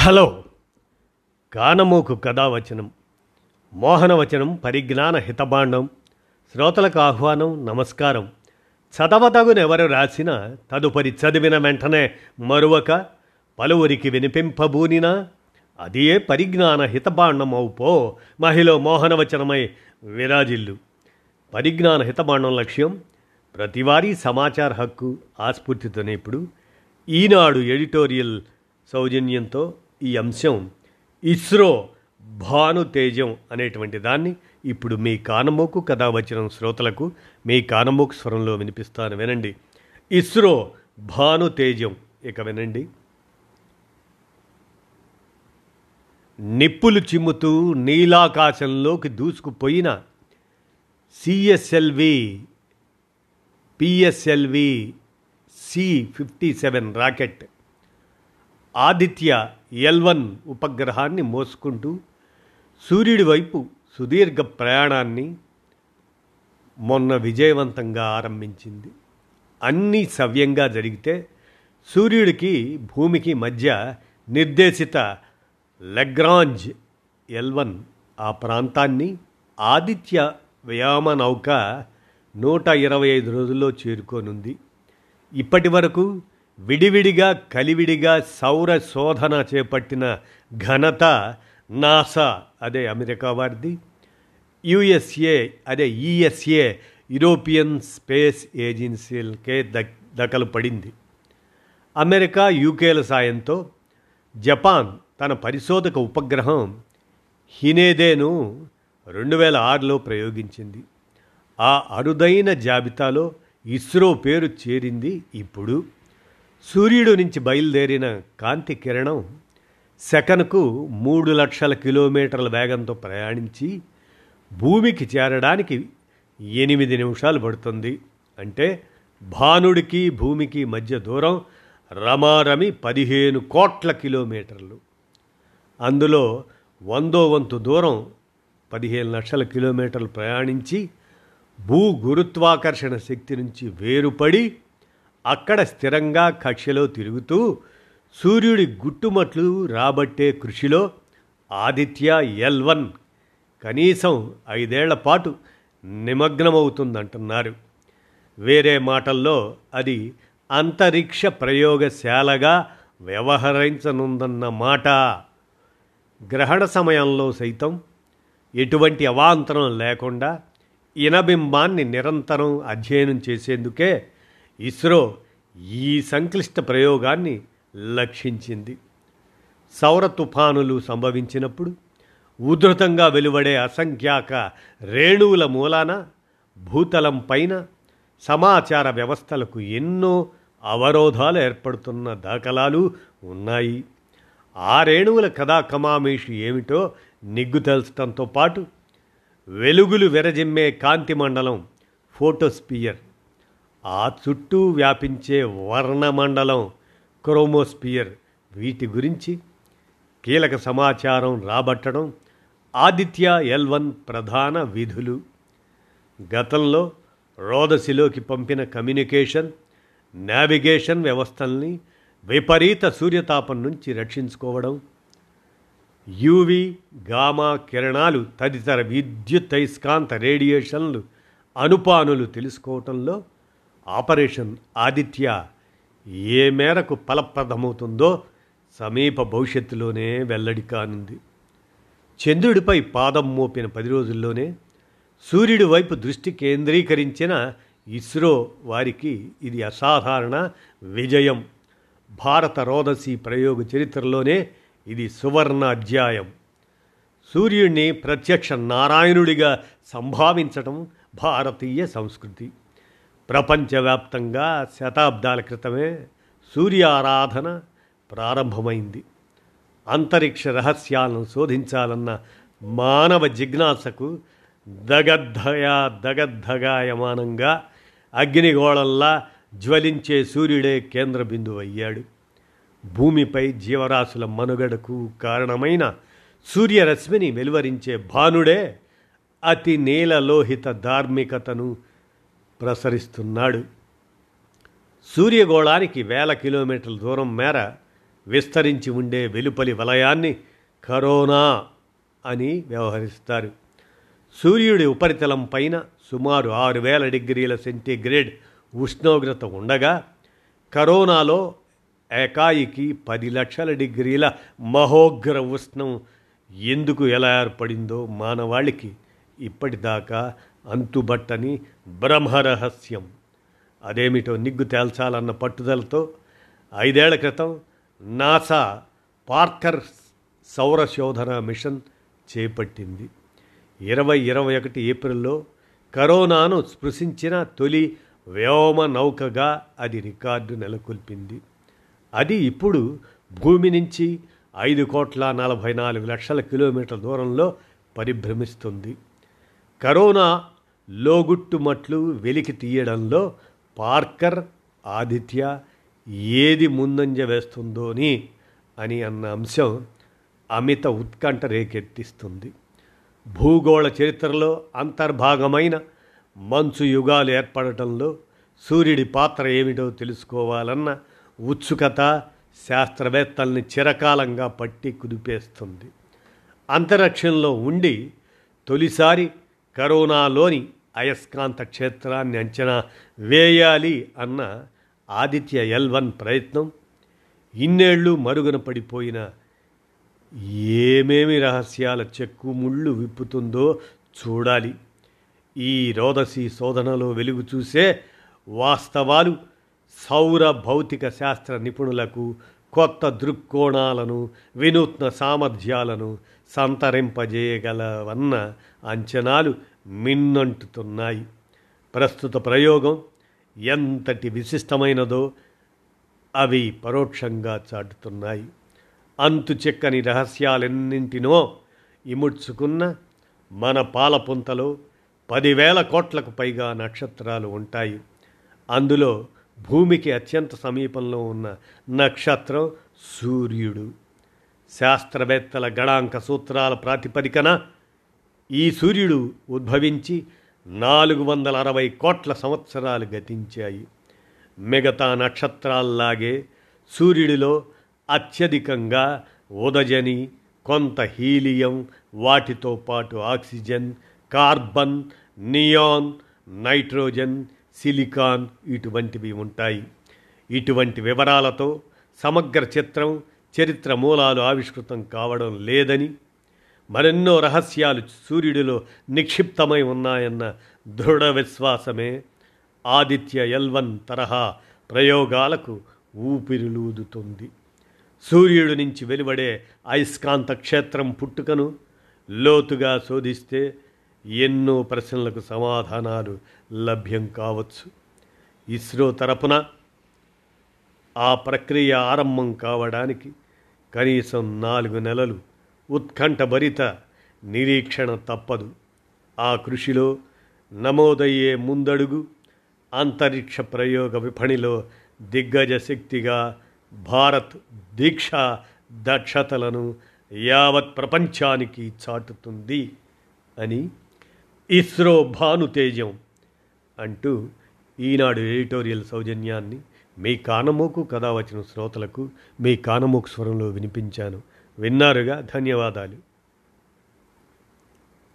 Hello. కానమూకు కథావచనం మోహనవచనం పరిజ్ఞాన హితబాండం శ్రోతలకు ఆహ్వానం నమస్కారం. చదవతగునెవరు రాసిన తదుపరి చదివిన వెంటనే మరువక పలువురికి వినిపింపబూనినా అదియే పరిజ్ఞాన హితబాండం అవుపో మహిళ మోహనవచనమై విరాజిల్లు. పరిజ్ఞాన హితబాండం లక్ష్యం ప్రతివారీ సమాచార హక్కు ఆస్ఫూర్తితోనే ఇప్పుడు ఈనాడు ఎడిటోరియల్ సౌజన్యంతో ఈ అంశం ఇస్రో భాను తేజం అనేటువంటి దాన్ని ఇప్పుడు మీ కానమోకు కథ వచ్చిన శ్రోతలకు మీ కానమోకు స్వరంలో వినిపిస్తాను. వినండి. ఇస్రో భాను తేజం. ఇక వినండి. నిప్పులు చిమ్ముతూ నీలాకాశంలోకి దూసుకుపోయిన CSLV PSLV C fifty seven rocket Aditya L one ఉపగ్రహాన్ని మోసుకుంటూ సూర్యుడి వైపు సుదీర్ఘ ప్రయాణాన్ని మొన్న విజయవంతంగా ఆరంభించింది. అన్నీ సవ్యంగా జరిగితే సూర్యుడికి భూమికి మధ్య నిర్దేశిత లెగ్రాంజ్ ఎల్వన్ ఆ ప్రాంతాన్ని ఆదిత్య వ్యాయామ నౌక నూట ఇరవై ఐదు రోజుల్లో చేరుకోనుంది. ఇప్పటి వరకు విడివిడిగా కలివిడిగా సౌర శోధన చేపట్టిన ఘనత నాసా. అదే అమెరికా వారిది. యుఎస్ఏ అదే ఈఎస్ఏ యూరోపియన్ స్పేస్ ఏజెన్సీలకే ద దఖలు పడింది. అమెరికా యూకేల సాయంతో జపాన్ తన పరిశోధక ఉపగ్రహం హినేదేను రెండు వేల ఆరులో ప్రయోగించింది. ఆ అరుదైన జాబితాలో ఇస్రో పేరు చేరింది ఇప్పుడు. సూర్యుడు నుంచి బయలుదేరిన కాంతి కిరణం సెకనుకు మూడు లక్షల కిలోమీటర్ల వేగంతో ప్రయాణించి భూమికి చేరడానికి ఎనిమిది నిమిషాలు పడుతుంది. అంటే భానుడికి భూమికి మధ్య దూరం రమారమి పదిహేను కోట్ల కిలోమీటర్లు. అందులో వందో వంతు దూరం పదిహేను లక్షల కిలోమీటర్లు ప్రయాణించి భూ గురుత్వాకర్షణ శక్తి నుంచి వేరుపడి అక్కడ స్థిరంగా కక్షలో తిరుగుతూ సూర్యుడి గుట్టుమట్లు రాబట్టే కృషిలో ఆదిత్య ఎల్ వన్ కనీసం ఐదేళ్ళ పాటు నిమగ్నమవుతుందంటున్నారు. వేరే మాటల్లో అది అంతరిక్ష ప్రయోగశాలగా వ్యవహరించనుందన్న మాట. గ్రహణ సమయంలో సైతం ఎటువంటి అవాంతరం లేకుండా ఇనబింబాన్ని నిరంతరం అధ్యయనం చేసేందుకే ఇస్రో ఈ సంక్లిష్ట ప్రయోగాన్ని లక్షించింది. సౌర తుఫానులు సంభవించినప్పుడు ఉధృతంగా వెలువడే అసంఖ్యాక రేణువుల మూలాన భూతలం పైన సమాచార వ్యవస్థలకు ఎన్నో అవరోధాలు ఏర్పడుతున్న దాఖలాలు ఉన్నాయి. ఆ రేణువుల కథా కమామేషి ఏమిటో నిగ్గు తెలుసటంతో పాటు వెలుగులు విరజిమ్మే కాంతి మండలం ఫోటోస్పియర్ ఆ చుట్టూ వ్యాపించే వర్ణమండలం క్రోమోస్పియర్. వీటి గురించి కీలక సమాచారం రాబట్టడం ఆదిత్య ఎల్ వన్ ప్రధాన విధులు. గతంలో రోదసిలోకి పంపిన కమ్యూనికేషన్ నావిగేషన్ వ్యవస్థల్ని విపరీత సూర్యతాపం నుంచి రక్షించుకోవడం. యూవి గామా కిరణాలు తదితర విద్యుత్ అయస్కాంత రేడియేషన్లు అనుపానులు తెలుసుకోవటంలో ఆపరేషన్ ఆదిత్య ఏ మేరకు ఫలప్రదమవుతుందో సమీప భవిష్యత్తులోనే వెల్లడి కానుంది. చంద్రుడిపై పాదం మోపిన పది రోజుల్లోనే సూర్యుడి వైపు దృష్టి కేంద్రీకరించిన ఇస్రో వారికి ఇది అసాధారణ విజయం. భారత రోదసి ప్రయోగ చరిత్రలోనే ఇది సువర్ణ అధ్యాయం. సూర్యుడిని ప్రత్యక్ష నారాయణుడిగా సంభావించటం భారతీయ సంస్కృతి. ప్రపంచవ్యాప్తంగా శతాబ్దాల క్రితమే సూర్యారాధన ప్రారంభమైంది. అంతరిక్ష రహస్యాలను శోధించాలన్న మానవ జిజ్ఞాసకు దగద్ధయా దగద్ధగాయమానంగా అగ్నిగోళంలా జ్వలించే సూర్యుడే కేంద్ర బిందువు అయ్యాడు భూమిపై జీవరాశుల మనుగడకు కారణమైన సూర్యరశ్మిని వెలువరించే భానుడే అతి నీలలోహిత ధార్మికతను ప్రసరిస్తున్నాడు. సూర్యగోళానికి వేల కిలోమీటర్ల దూరం మేర విస్తరించి ఉండే వెలుపలి వలయాన్ని కరోనా అని వ్యవహరిస్తారు. సూర్యుడి ఉపరితలం పైన సుమారు ఆరు వేల డిగ్రీల సెంటీగ్రేడ్ ఉష్ణోగ్రత ఉండగా కరోనాలో ఏకాయికి పది లక్షల డిగ్రీల మహోగ్ర ఉష్ణం ఎందుకు ఎలా ఏర్పడిందో మానవాళికి ఇప్పటిదాకా అంతుబట్టని బ్రహ్మరహస్యం. అదేమిటో నిగ్గు తేల్చాలన్న పట్టుదలతో ఐదేళ్ళ క్రితం నాసా పార్కర్ సౌర శోధన మిషన్ చేపట్టింది. ఇరవై ఇరవై ఒకటి ఏప్రిల్లో కరోనాను స్పృశించిన తొలి వ్యోమ నౌకగా అది రికార్డు నెలకొల్పింది. అది ఇప్పుడు భూమి నుంచి ఐదు కోట్ల నలభై నాలుగు లక్షల కిలోమీటర్ల దూరంలో పరిభ్రమిస్తుంది. కరోనా లోగుట్టుమట్లు వెలికి తీయడంలో పార్కర్ ఆదిత్య ఏది ముందంజ వేస్తుందోని అని అన్న అంశం అమిత ఉత్కంఠ రేకెత్తిస్తుంది. భూగోళ చరిత్రలో అంతర్భాగమైన మంచు యుగాలు ఏర్పడటంలో సూర్యుడి పాత్ర ఏమిటో తెలుసుకోవాలన్న ఉత్సుకత శాస్త్రవేత్తల్ని చిరకాలంగా పట్టి కుదిపేస్తుంది. అంతరిక్షంలో ఉండి తొలిసారి కరోనాలోని అయస్కాంత క్షేత్రాన్ని అంచనా వేయాలి అన్న ఆదిత్య ఎల్ వన్ ప్రయత్నం. ఇన్నేళ్ళు మరుగున పడిపోయిన ఏమేమి రహస్యాల చెక్కు ముళ్ళు విప్పుతుందో చూడాలి. ఈ రోదసి శోధనలో వెలుగు చూసే వాస్తవాలు సౌర భౌతిక శాస్త్ర నిపుణులకు కొత్త దృక్కోణాలను వినూత్న సామర్థ్యాలను సంతరింపజేయగలవన్న అంచనాలు మిన్నంటుతున్నాయి. ప్రస్తుత ప్రయోగం ఎంతటి విశిష్టమైనదో అవి పరోక్షంగా చాటుతున్నాయి. అంతు చెక్కని రహస్యాలెన్నింటినో ఇముడ్చుకున్న మన పాలపుంతలో పదివేల కోట్లకు పైగా నక్షత్రాలు ఉంటాయి. అందులో భూమికి అత్యంత సమీపంలో ఉన్న నక్షత్రం సూర్యుడు. శాస్త్రవేత్తల గణాంక సూత్రాల ప్రాతిపదికన ఈ సూర్యుడు ఉద్భవించి నాలుగు వందల అరవై కోట్ల సంవత్సరాలు గతించాయి. మిగతా నక్షత్రాల్లాగే సూర్యుడిలో అత్యధికంగా ఉదజని కొంత హీలియం వాటితో పాటు oxygen carbon neon nitrogen silicon ఇటువంటివి ఉంటాయి. ఇటువంటి వివరాలతో సమగ్ర చిత్రం చరిత్ర మూలాలు ఆవిష్కృతం కావడం లేదని మరెన్నో రహస్యాలు సూర్యుడిలో నిక్షిప్తమై ఉన్నాయన్న దృఢ విశ్వాసమే ఆదిత్య ఎల్వన్ తరహా ప్రయోగాలకు ఊపిరిలూదుతుంది. సూర్యుడి నుంచి వెలువడే అయస్కాంత క్షేత్రం పుట్టుకను లోతుగా శోధిస్తే ఎన్నో ప్రశ్నలకు సమాధానాలు లభ్యం కావచ్చు. ఇస్రో తరపున ఆ ప్రక్రియ ఆరంభం కావడానికి కనీసం నాలుగు నెలలు ఉత్కంఠభరిత నిరీక్షణ తప్పదు. ఆ కృషిలో నమోదయ్యే ముందడుగు అంతరిక్ష ప్రయోగ విపణిలో దిగ్గజ శక్తిగా భారత్ దీక్ష దక్షతలను యావత్ ప్రపంచానికి చాటుతుంది అని ఇస్రో భానుతేజం అంటూ ఈనాడు ఎడిటోరియల్ సౌజన్యాన్ని మీ కానమోకు కథ వచ్చిన శ్రోతలకు మీ కానమోకు స్వరంలో వినిపించాను. విన్నారుగా? ధన్యవాదాలు.